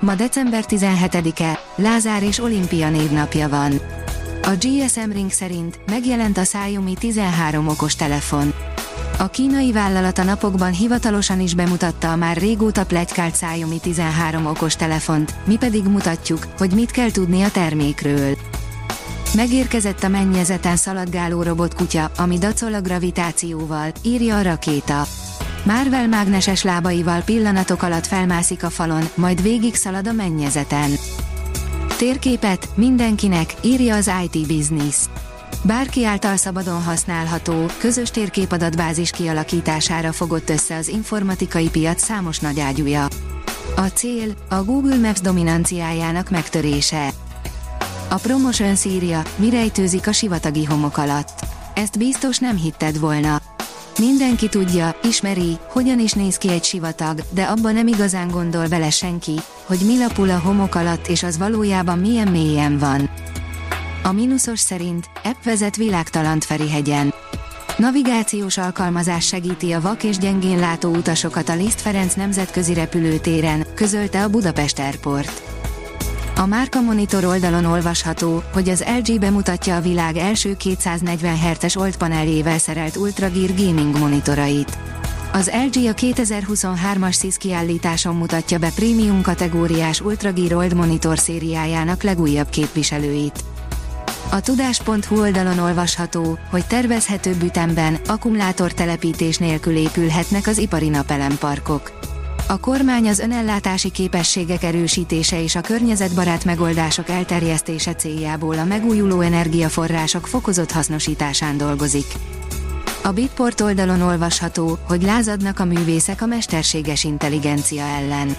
Ma december 17-e, Lázár és Olimpia névnapja van. A GSM Ring szerint megjelent a Xiaomi 13 okos telefon. A kínai vállalat a napokban hivatalosan is bemutatta a már régóta plegykált Xiaomi 13 okos telefont, mi pedig mutatjuk, hogy mit kell tudni a termékről. Megérkezett a mennyezeten szaladgáló robotkutya, ami dacol a gravitációval, írja a rakéta. Marvel mágneses lábaival pillanatok alatt felmászik a falon, majd végig szalad a mennyezeten. Térképet mindenkinek, írja az IT Business. Bárki által szabadon használható, közös térképadatbázis kialakítására fogott össze az informatikai piac számos nagyágyúja. A cél, a Google Maps dominanciájának megtörése. A Promotion írja, mi a sivatagi homok alatt. Ezt biztos nem hitted volna. Mindenki tudja, ismeri, hogyan is néz ki egy sivatag, de abban nem igazán gondol bele senki, hogy mi lapul a homok alatt és az valójában milyen mélyen van. A mínuszos szerint app vezet világtalant Ferihegyen. Navigációs alkalmazás segíti a vak és gyengén látó utasokat a Liszt Ferenc nemzetközi repülőtéren, közölte a Budapest Airport. A Márka Monitor oldalon olvasható, hogy az LG bemutatja a világ első 240 Hz old paneljével szerelt Ultra gaming monitorait. Az LG a 2023-as CIS kiállításon mutatja be prémium kategóriás Ultra Old monitor szériájának legújabb képviselőit. A tudás.hu oldalon olvasható, hogy tervezhetőbb ütemben, akkumulátortelepítés nélkül épülhetnek az ipari napelemparkok. A kormány az önellátási képességek erősítése és a környezetbarát megoldások elterjesztése céljából a megújuló energiaforrások fokozott hasznosításán dolgozik. A Bitport oldalon olvasható, hogy lázadnak a művészek a mesterséges intelligencia ellen.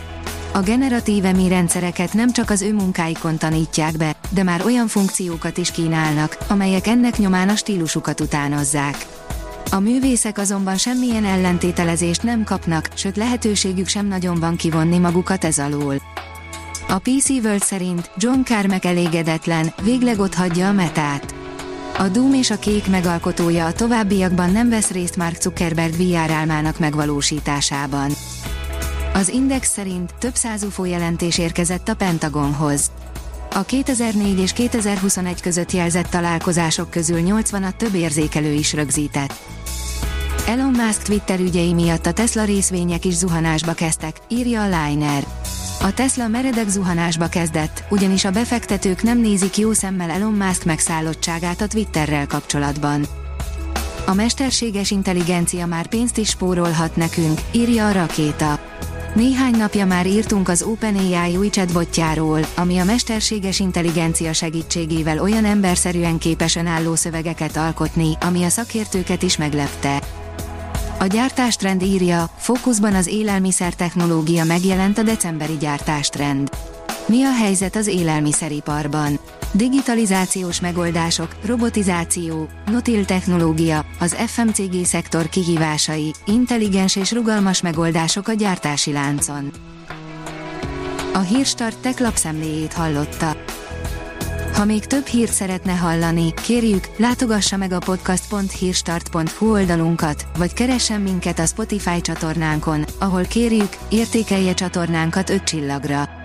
A generatív EMI rendszereket nem csak az ő munkáikon tanítják be, de már olyan funkciókat is kínálnak, amelyek ennek nyomán a stílusukat utánozzák. A művészek azonban semmilyen ellentételezést nem kapnak, sőt lehetőségük sem nagyon van kivonni magukat ez alól. A PC World szerint John Carmack elégedetlen, végleg ott hagyja a metát. A Doom és a Kék megalkotója a továbbiakban nem vesz részt Mark Zuckerberg VR álmának megvalósításában. Az Index szerint több száz UFO jelentés érkezett a Pentagonhoz. A 2004 és 2021 között jelzett találkozások közül 80-at több érzékelő is rögzített. Elon Musk Twitter ügyei miatt a Tesla részvények is zuhanásba kezdtek, írja a Liner. A Tesla meredek zuhanásba kezdett, ugyanis a befektetők nem nézik jó szemmel Elon Musk megszállottságát a Twitterrel kapcsolatban. A mesterséges intelligencia már pénzt is spórolhat nekünk, írja a rakéta. Néhány napja már írtunk az OpenAI új chatbotjáról, ami a mesterséges intelligencia segítségével olyan emberszerűen képes önálló szövegeket alkotni, ami a szakértőket is meglepte. A gyártástrend írja, fókuszban az élelmiszer technológia megjelent a decemberi gyártástrend. Mi a helyzet az élelmiszeriparban? Digitalizációs megoldások, robotizáció, notil technológia, az FMCG szektor kihívásai, intelligens és rugalmas megoldások a gyártási láncon. A Hírstart tech lapszemléjét hallotta. Ha még több hírt szeretne hallani, kérjük, látogassa meg a podcast.hírstart.hu oldalunkat, vagy keressen minket a Spotify csatornánkon, ahol kérjük, értékelje csatornánkat 5 csillagra.